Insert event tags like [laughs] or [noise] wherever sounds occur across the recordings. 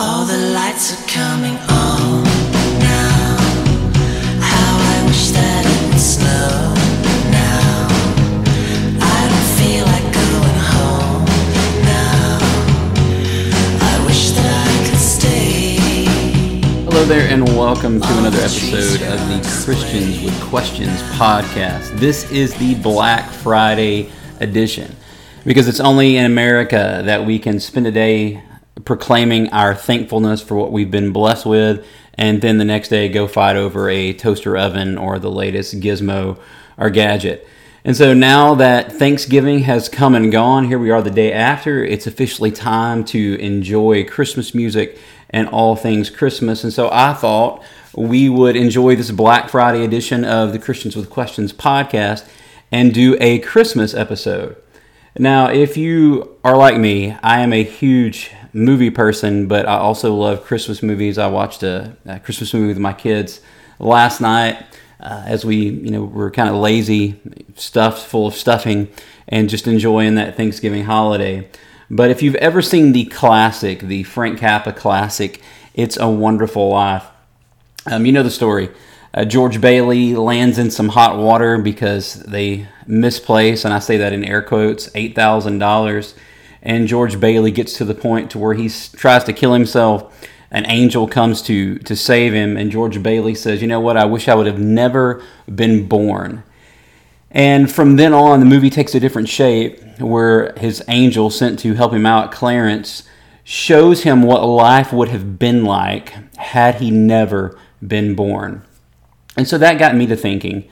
All the lights are coming on now. I wish that it would now. I don't feel like going home now. I wish that I could stay. Hello there, and welcome to another episode of the Christians with Questions podcast. This is the Black Friday edition because it's only in America that we can spend a day proclaiming our thankfulness for what we've been blessed with, and then the next day go fight over a toaster oven or the latest gizmo or gadget. And so now that Thanksgiving has come and gone, here we are the day after. It's officially time to enjoy Christmas music and all things Christmas. And so I thought we would enjoy this Black Friday edition of the Christians with Questions podcast and do a Christmas episode. Now, if you are like me, I am a huge movie person, but I also love Christmas movies. I watched a, a Christmas movie with my kids last night uh, as we, you know, were kind of lazy, stuffed full of stuffing, and just enjoying that Thanksgiving holiday. But if you've ever seen the classic, the Frank Capra classic, It's a Wonderful Life, um, you know the story. Uh, George Bailey lands in some hot water because they misplace, and I say that in air quotes, eight thousand dollars. And George Bailey gets to the point to where he tries to kill himself. An angel comes to to save him, and George Bailey says, "You know what? I wish I would have never been born." And from then on, the movie takes a different shape where his angel sent to help him out, Clarence, shows him what life would have been like had he never been born. And so that got me to thinking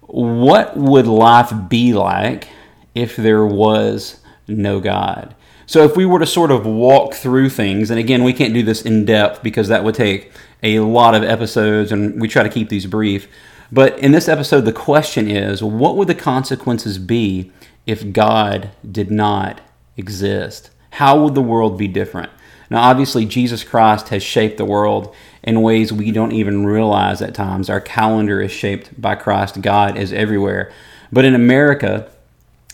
what would life be like if there was no God? So, if we were to sort of walk through things, and again, we can't do this in depth because that would take a lot of episodes, and we try to keep these brief. But in this episode, the question is what would the consequences be if God did not exist? How would the world be different? Now, obviously, Jesus Christ has shaped the world in ways we don't even realize at times. Our calendar is shaped by Christ, God is everywhere. But in America,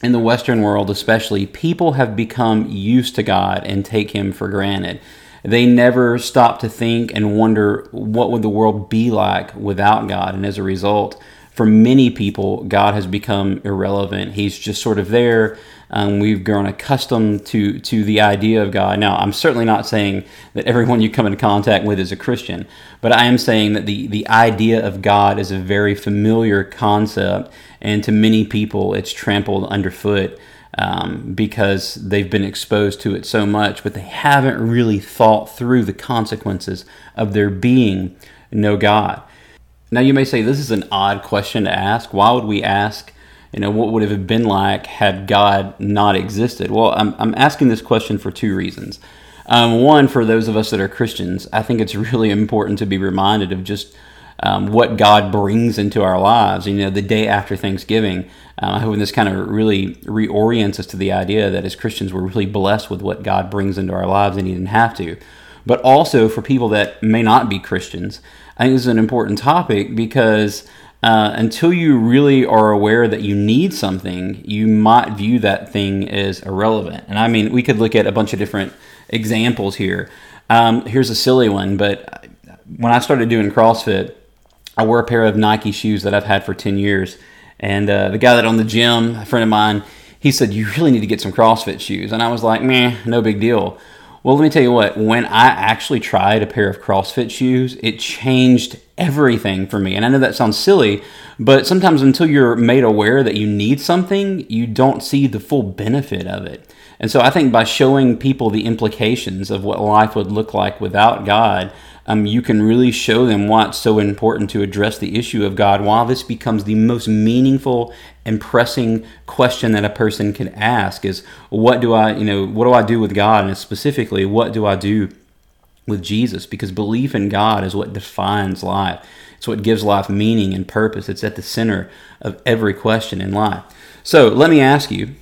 in the Western world especially, people have become used to God and take Him for granted. They never stop to think and wonder what would the world be like without God. And as a result, for many people, God has become irrelevant. He's just sort of there. Um, we've grown accustomed to to the idea of God. Now, I'm certainly not saying that everyone you come into contact with is a Christian, but I am saying that the the idea of God is a very familiar concept, and to many people, it's trampled underfoot um, because they've been exposed to it so much, but they haven't really thought through the consequences of there being no God. Now, you may say this is an odd question to ask. Why would we ask? You know, what would have been like had God not existed? Well, I'm, I'm asking this question for two reasons. Um, one, for those of us that are Christians, I think it's [laughs] really important to be reminded of just um, what God brings into our lives. You know, the day after Thanksgiving, um, I hope this kind of really reorients us to the idea that as Christians, we're really blessed with what God brings into our lives and He didn't have to. But also for people that may not be Christians, I think this is an important topic because uh, until you really are aware that you need something, you might view that thing as irrelevant. And I mean, we could look at a bunch of different examples here. Um, here's a silly one, but when I started doing CrossFit, I wore a pair of Nike shoes that I've had for 10 years. And uh, the guy that owned the gym, a friend of mine, he said, You really need to get some CrossFit shoes. And I was like, Meh, no big deal. Well, let me tell you what, when I actually tried a pair of CrossFit shoes, it changed everything for me. And I know that sounds silly, but sometimes until you're made aware that you need something, you don't see the full benefit of it. And so I think by showing people the implications of what life would look like without God, um, you can really show them why it's so important to address the issue of God, while this becomes the most meaningful and pressing question that a person can ask is what do I, you know, what do I do with God? And specifically, what do I do with Jesus? Because belief in God is what defines life. It's what gives life meaning and purpose. It's at the center of every question in life. So let me ask you,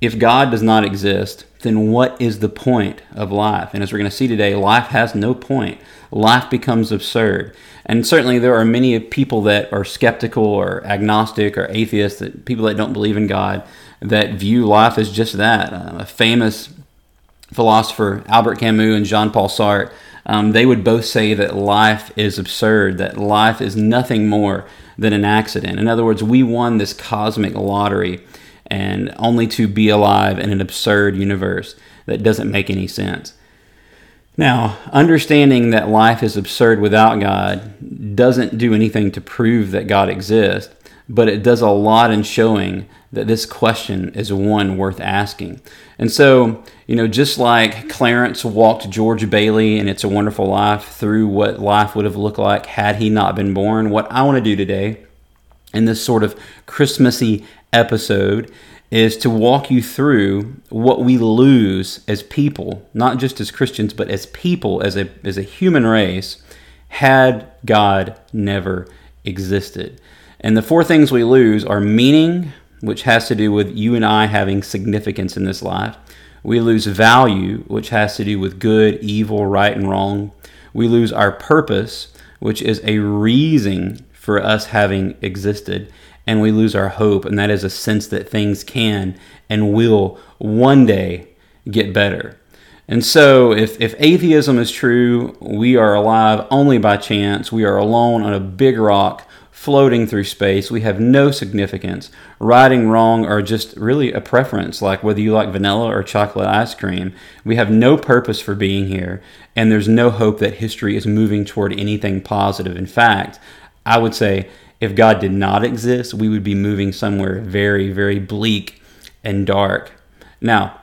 if God does not exist, then what is the point of life? And as we're going to see today, life has no point. Life becomes absurd. And certainly there are many people that are skeptical or agnostic or atheists, that people that don't believe in God, that view life as just that. Uh, a famous philosopher Albert Camus and Jean Paul Sartre, um, they would both say that life is absurd, that life is nothing more than an accident. In other words, we won this cosmic lottery and only to be alive in an absurd universe that doesn't make any sense. Now, understanding that life is absurd without God doesn't do anything to prove that God exists, but it does a lot in showing that this question is one worth asking. And so, you know, just like Clarence walked George Bailey and It's a Wonderful Life through what life would have looked like had he not been born, what I want to do today in this sort of Christmassy episode is to walk you through what we lose as people, not just as Christians, but as people, as a, as a human race, had God never existed. And the four things we lose are meaning, which has to do with you and I having significance in this life. We lose value, which has to do with good, evil, right, and wrong. We lose our purpose, which is a reason for us having existed and we lose our hope, and that is a sense that things can and will one day get better. And so, if, if atheism is true, we are alive only by chance. We are alone on a big rock floating through space. We have no significance. Right and wrong are just really a preference, like whether you like vanilla or chocolate ice cream. We have no purpose for being here, and there's no hope that history is moving toward anything positive. In fact, I would say if God did not exist, we would be moving somewhere very, very bleak and dark. Now,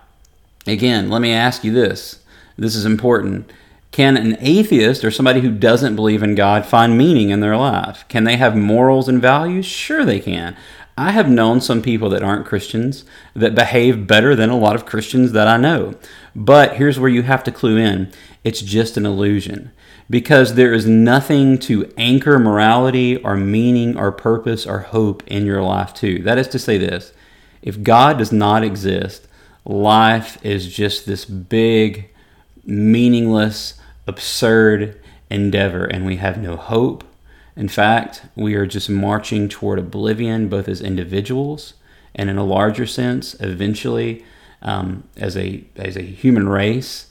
again, let me ask you this. This is important. Can an atheist or somebody who doesn't believe in God find meaning in their life? Can they have morals and values? Sure, they can. I have known some people that aren't Christians that behave better than a lot of Christians that I know. But here's where you have to clue in it's just an illusion because there is nothing to anchor morality or meaning or purpose or hope in your life to. That is to say, this if God does not exist, life is just this big, meaningless, absurd endeavor, and we have no hope. In fact, we are just marching toward oblivion, both as individuals and in a larger sense, eventually um, as a as a human race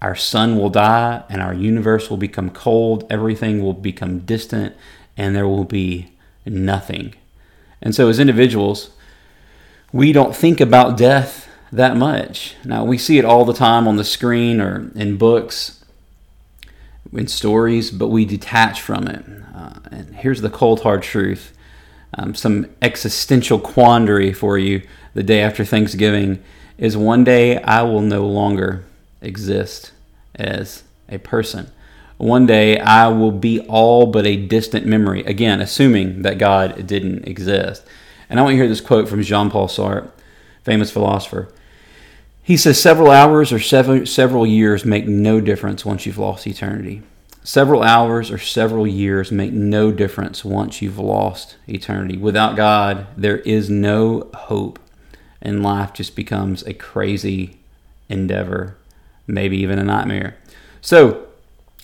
our sun will die and our universe will become cold, everything will become distant, and there will be nothing. And so, as individuals, we don't think about death that much. Now, we see it all the time on the screen or in books, in stories, but we detach from it. Uh, and here's the cold, hard truth um, some existential quandary for you the day after Thanksgiving is one day I will no longer exist as a person. One day I will be all but a distant memory, again, assuming that God didn't exist. And I want you to hear this quote from Jean Paul Sartre, famous philosopher. He says, Several hours or several, several years make no difference once you've lost eternity. Several hours or several years make no difference once you've lost eternity. Without God, there is no hope, and life just becomes a crazy endeavor maybe even a nightmare. So,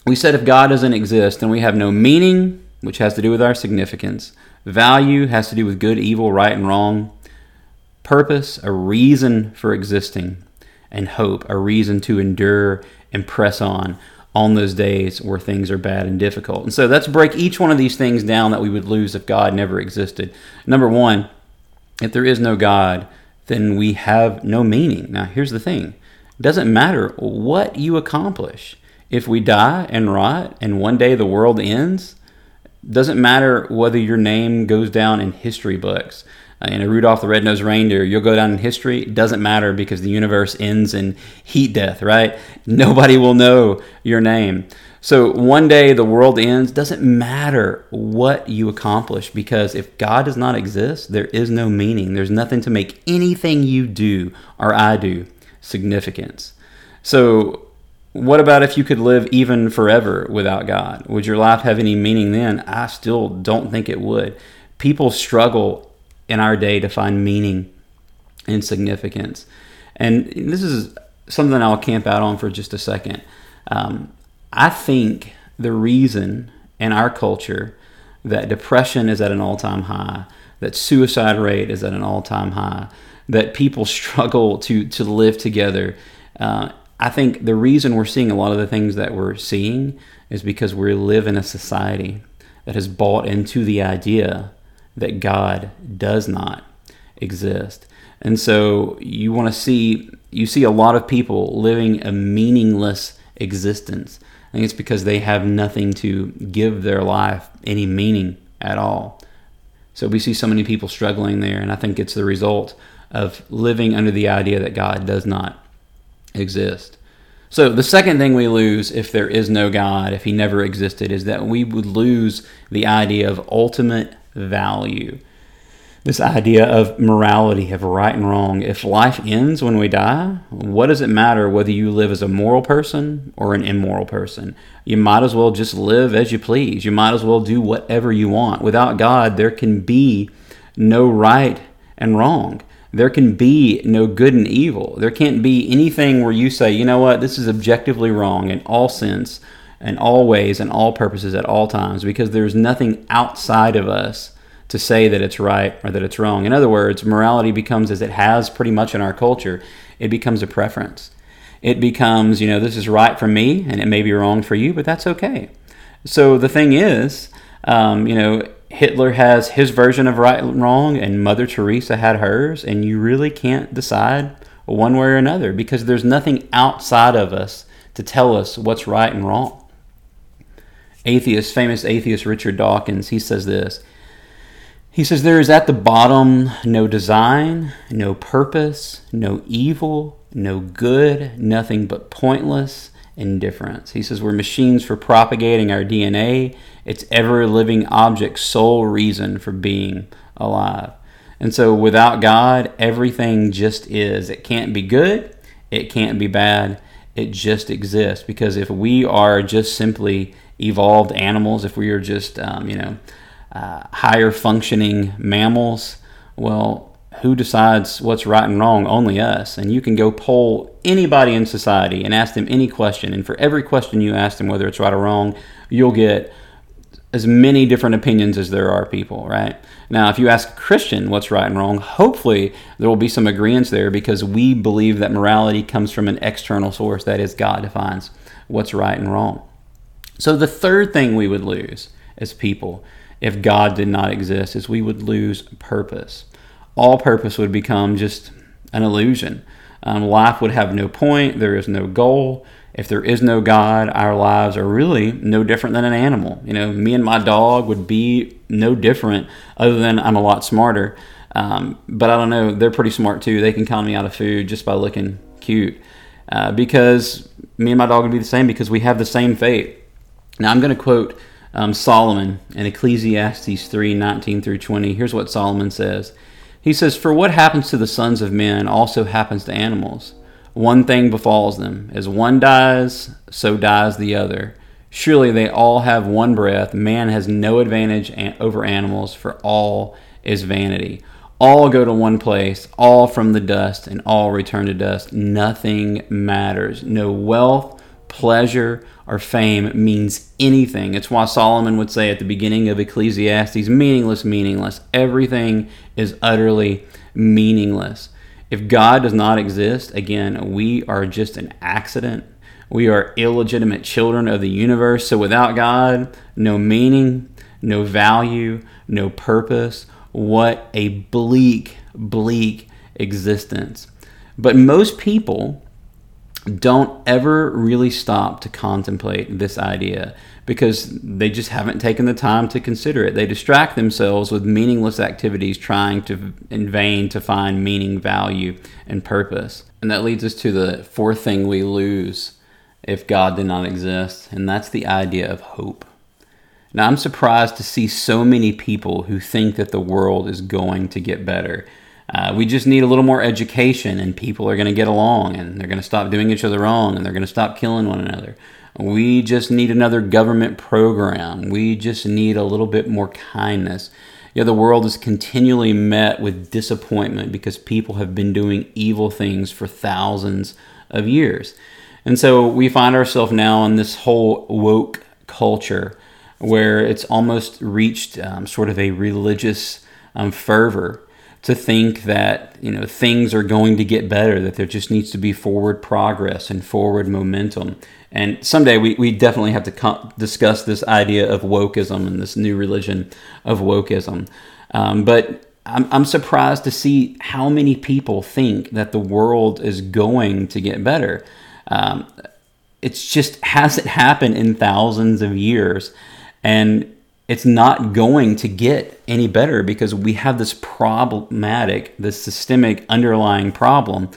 we said if God doesn't exist, then we have no meaning, which has to do with our significance. Value has to do with good, evil, right, and wrong. Purpose, a reason for existing. And hope, a reason to endure and press on on those days where things are bad and difficult. And so let's break each one of these things down that we would lose if God never existed. Number one, if there is no God, then we have no meaning. Now, here's the thing doesn't matter what you accomplish. If we die and rot and one day the world ends, doesn't matter whether your name goes down in history books. Uh, in a Rudolph the Red-Nosed Reindeer, you'll go down in history. It doesn't matter because the universe ends in heat death, right? [laughs] Nobody will know your name. So one day the world ends. Doesn't matter what you accomplish because if God does not exist, there is no meaning. There's nothing to make anything you do or I do significance. So, what about if you could live even forever without God? Would your life have any meaning then? I still don't think it would. People struggle in our day to find meaning and significance. And this is something I'll camp out on for just a second. Um, I think the reason in our culture that depression is at an all time high, that suicide rate is at an all time high, that people [laughs] struggle to to live together. Uh, I think the reason we're seeing a lot of the things that we're seeing is because we live in a society that has bought into the idea that God does not exist. And so you want to see you see a lot of people living a meaningless existence. I think it's because they have nothing to give their life any meaning at all. So we see so many people struggling there, and I think it's the result of living under the idea that God does not exist. So the second thing we lose if there is no God, if he never existed, is that we would lose the idea of ultimate value this idea of morality, of right and wrong. If life ends when we die, what does it matter whether you live as a moral person or an immoral person? You might as well just live as you please. You might as well do whatever you want. Without God, there can be no right and wrong. There can be no good and evil. There can't be anything where you say, you know what, this is objectively wrong in all sense, in all ways, and all purposes at all times, because there's nothing outside of us to say that it's right or that it's wrong. In other words, morality becomes, as it has pretty much in our culture, it becomes a preference. It becomes, you know, this is right for me and it may be wrong for you, but that's okay. So the thing is, um, you know, Hitler has his version of right and wrong, and Mother Teresa had hers, and you really can't decide one way or another because there's nothing outside of us to tell us what's right and wrong. Atheist, famous atheist Richard Dawkins, he says this he says, There is at the bottom no design, no purpose, no evil, no good, nothing but pointless indifference. He says, We're machines for propagating our DNA. It's ever living object's sole reason for being alive. And so without God, everything just is. It can't be good, it can't be bad, it just exists. Because if we are just simply evolved animals, if we are just, um, you know, uh, higher functioning mammals, well, who decides what's right and wrong? Only us. And you can go poll anybody in society and ask them any question. And for every question you ask them, whether it's right or wrong, you'll get as many different opinions as there are people, right? Now, if you ask a Christian what's right and wrong, hopefully there will be some agreements there because we believe that morality comes from an external source, that is, God defines what's right and wrong. So, the third thing we would lose as people if God did not exist is we would lose purpose. All purpose would become just an illusion. Um, life would have no point, there is no goal. If there is no God, our lives are really no different than an animal. You know, me and my dog would be no different, other than I'm a lot smarter. Um, but I don't know, they're pretty smart too. They can count me out of food just by looking cute. Uh, because me and my dog would be the same because we have the same fate. Now, I'm going to quote um, Solomon in Ecclesiastes 3 19 through 20. Here's what Solomon says He says, For what happens to the sons of men also happens to animals. One thing befalls them. As one dies, so dies the other. Surely they all have one breath. Man has no advantage over animals, for all is vanity. All go to one place, all from the dust, and all return to dust. Nothing matters. No wealth, pleasure, or fame means anything. It's why Solomon would say at the beginning of Ecclesiastes meaningless, meaningless. Everything is utterly meaningless. If God does not exist, again, we are just an accident. We are illegitimate children of the universe. So without God, no meaning, no value, no purpose. What a bleak, bleak existence. But most people don't ever really stop to contemplate this idea because they just haven't taken the time to consider it. They distract themselves with meaningless activities trying to in vain to find meaning, value, and purpose. And that leads us to the fourth thing we lose if God did not exist, and that's the idea of hope. Now, I'm surprised to see so many people who think that the world is going to get better uh, we just need a little more education, and people are going to get along, and they're going to stop doing each other wrong, and they're going to stop killing one another. We just need another government program. We just need a little bit more kindness. Yeah, the world is continually met with disappointment because people have been doing evil things for thousands of years. And so we find ourselves now in this whole woke culture where it's almost reached um, sort of a religious um, fervor to think that you know things are going to get better that there just needs to be forward progress and forward momentum. And someday we, we definitely have to co- discuss this idea of wokeism and this new religion of wokeism. Um, but I'm, I'm surprised to see how many people think that the world is going to get better. Um, it's just hasn't happened in thousands of years. And it's not going to get any better because we have this problematic, this systemic underlying problem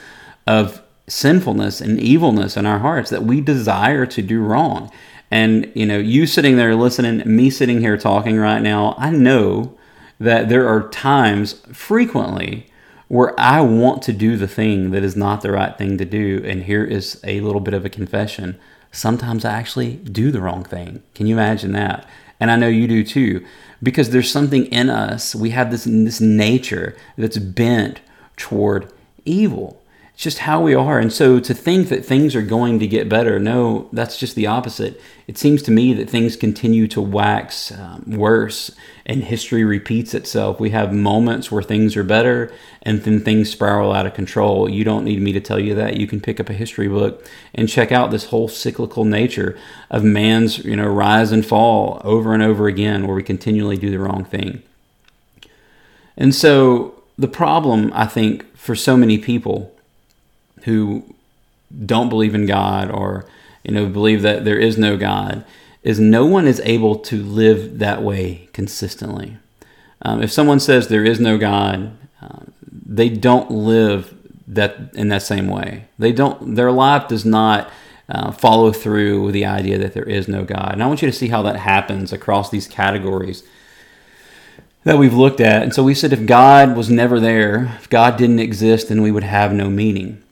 of sinfulness and evilness in our hearts that we desire to do wrong. And, you know, you sitting there listening, me sitting here talking right now, I know that there are times frequently where I want to do the thing that is not the right thing to do. And here is a little bit of a confession. Sometimes I actually do the wrong thing. Can you imagine that? And I know you do too, because there's something in us. We have this this nature that's bent toward evil. It's just how we are. And so to think that things are going to get better, no, that's just the opposite. It seems to me that things continue to wax um, worse and history repeats itself. We have moments where things are better and then things spiral out of control. You don't need me to tell you that. You can pick up a history book and check out this whole cyclical nature of man's, you know, rise and fall over and over again where we continually do the wrong thing. And so the problem, I think, for so many people who don't believe in God or you know believe that there is no God is no one is able to live that way consistently. Um, if someone says there is no God, uh, they don't live that in that same way. They don't. Their life does not uh, follow through with the idea that there is no God. And I want you to see how that happens across these categories that we've looked at. And so we said if God was never there, if God didn't exist, then we would have no meaning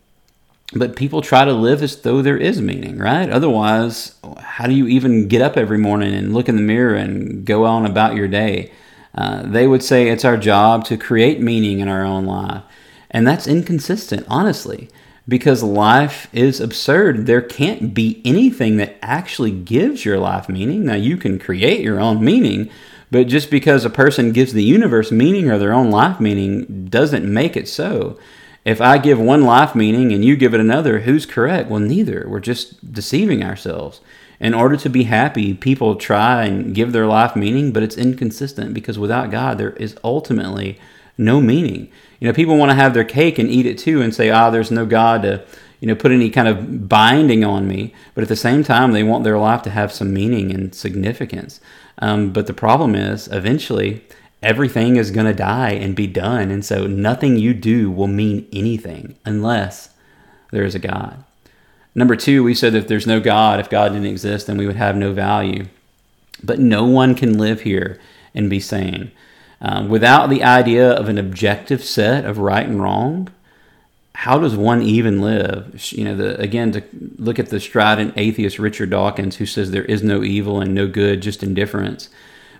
but people try to live as though there is meaning, right? Otherwise, how do you even get up every morning and look in the mirror and go on about your day? Uh, they would say it's our job to create meaning in our own life. And that's inconsistent, honestly, because life is absurd. There can't be anything that actually gives your life meaning. Now, you can create your own meaning, but just because a person gives the universe meaning or their own life meaning doesn't make it so. If I give one life meaning and you give it another, who's correct? Well, neither. We're just deceiving ourselves. In order to be happy, people try and give their life meaning, but it's inconsistent because without God, there is ultimately no meaning. You know, people want to have their cake and eat it too and say, ah, there's no God to, you know, put any kind of binding on me. But at the same time, they want their life to have some meaning and significance. Um, but the problem is, eventually, everything is going to die and be done. And so nothing you do will mean anything unless there is a God. Number two, we said if there's no God, if God didn't exist, then we would have no value. But no one can live here and be sane. Um, without the idea of an objective set of right and wrong, how does one even live? You know, the, again, to look at the strident atheist Richard Dawkins, who says there is no evil and no good, just indifference.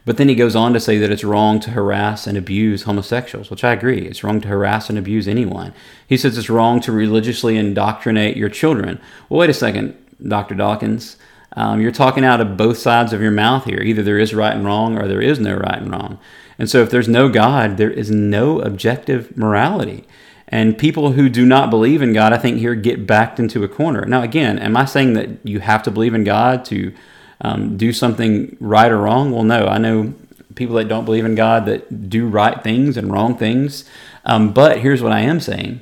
But then he goes on to say that it's wrong to harass and abuse homosexuals, which I agree. It's wrong to harass and abuse anyone. He says it's wrong to religiously indoctrinate your children. Well, wait a second, Dr. Dawkins. Um, you're talking out of both sides of your mouth here. Either there is right and wrong or there is no right and wrong. And so if there's no God, there is no objective morality. And people who do not believe in God, I think, here get backed into a corner. Now, again, am I saying that you have to believe in God to um, do something right or wrong? Well, no. I know people that don't believe in God that do right things and wrong things. Um, but here's what I am saying.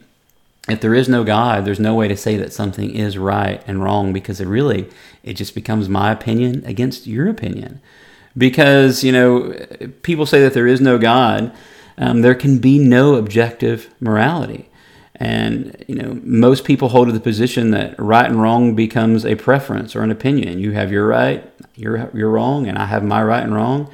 If there is no God, there's no way to say that something is right and wrong because it really it just becomes my opinion against your opinion. Because you know people say that there is no God, um, there can be no objective morality. And you know, most people hold to the position that right and wrong becomes a preference or an opinion. You have your right, you're you're wrong, and I have my right and wrong.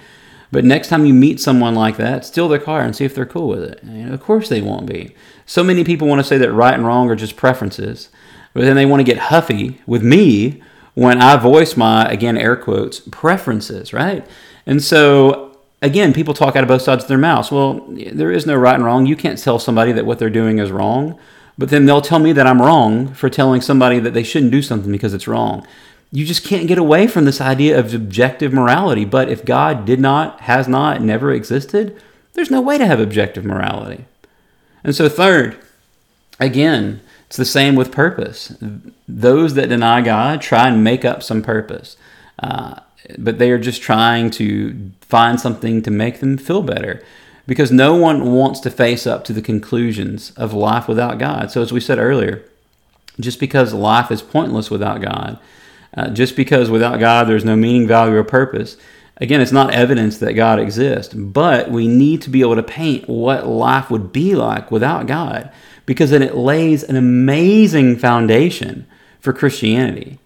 But next time you meet someone like that, steal their car and see if they're cool with it. You know, of course they won't be. So many people want to say that right and wrong are just preferences, but then they want to get huffy with me when I voice my again air quotes preferences, right? And so again, people talk out of both sides of their mouths. Well, there is no right and wrong. You can't tell somebody that what they're doing is wrong, but then they'll tell me that I'm wrong for telling somebody that they shouldn't do something because it's wrong. You just can't get away from this idea of objective morality. But if God did not, has not, never existed, there's no way to have objective morality. And so, third, again, it's the same with purpose. Those that deny God try and make up some purpose, uh, but they are just trying to find something to make them feel better because no one wants to face up to the conclusions of life without God. So, as we said earlier, just because life is pointless without God, uh, just because without God there's no meaning, value, or purpose, again, it's not evidence that God exists, but we need to be able to paint what life would be like without God because then it lays an amazing foundation for Christianity.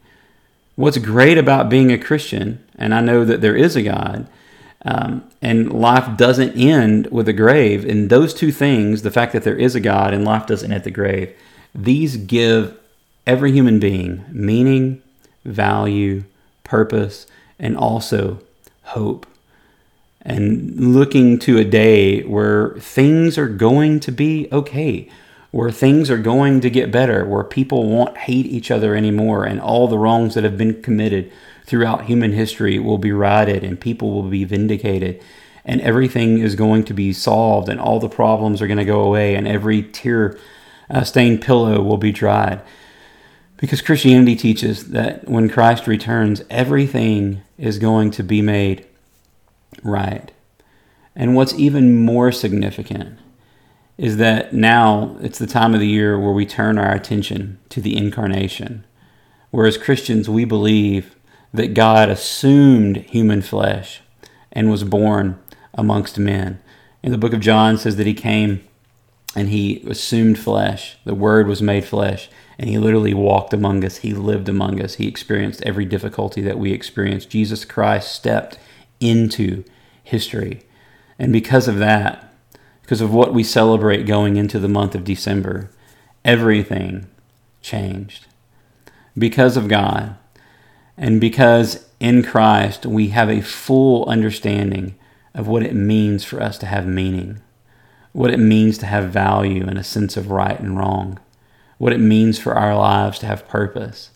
What's great about being a Christian, and I know that there is a God, um, and life doesn't end with a grave, and those two things, the fact that there is a God and life doesn't end at the grave, these give every human being meaning, value, purpose, and also hope. And looking to a day where things are going to be okay, where things are going to get better, where people won't hate each other anymore, and all the wrongs that have been committed throughout human history will be righted, and people will be vindicated, and everything is going to be solved, and all the problems are going to go away, and every tear uh, stained pillow will be dried. Because Christianity teaches that when Christ returns, everything is going to be made right. And what's even more significant is that now it's the time of the year where we turn our attention to the incarnation. Whereas Christians, we believe that God assumed human flesh and was born amongst men. In the book of John says that he came and he assumed flesh. The word was made flesh and he literally walked among us. He lived among us. He experienced every difficulty that we experienced. Jesus Christ stepped into history. And because of that, because of what we celebrate going into the month of December, everything changed. Because of God, and because in Christ we have a full understanding of what it means for us to have meaning, what it means to have value and a sense of right and wrong what it means for our lives to have purpose.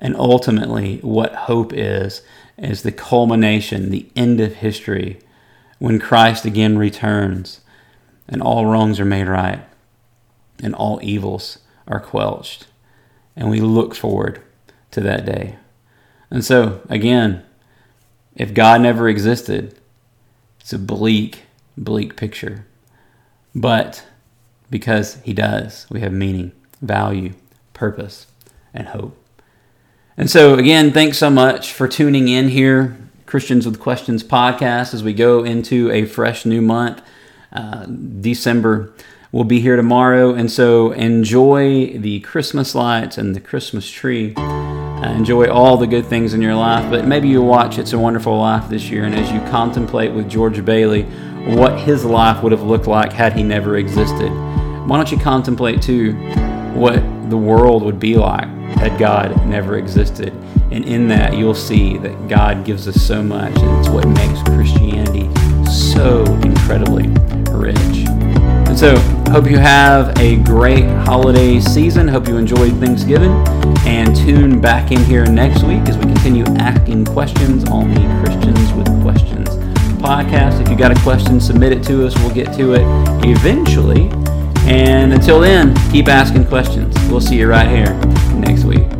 And ultimately, what hope is, is the culmination, the end of history, when Christ again returns and all wrongs are made right and all evils are quelched. And we look forward to that day. And so, again, if God never existed, it's a bleak, bleak picture. But because He does, we have meaning value, purpose, and hope. And so, again, thanks so much for tuning in here, Christians with Questions podcast, as we go into a fresh new month. Uh, December will be here tomorrow. And so, enjoy the Christmas lights and the Christmas tree. Uh, enjoy all the good things in your life, but maybe you watch It's a Wonderful Life this year, and as you contemplate with George Bailey what his life would have looked like had he never existed, why don't you contemplate too what the world would be like had God never existed. And in that, you'll see that God gives us so much, and it's what makes Christianity so incredibly And so, hope you have a great holiday season. Hope you enjoyed Thanksgiving. And tune back in here next week as we continue asking questions on the Christians with Questions podcast. If you got a question, submit it to us. We'll get to it eventually. And until then, keep asking questions. We'll see you right here next week.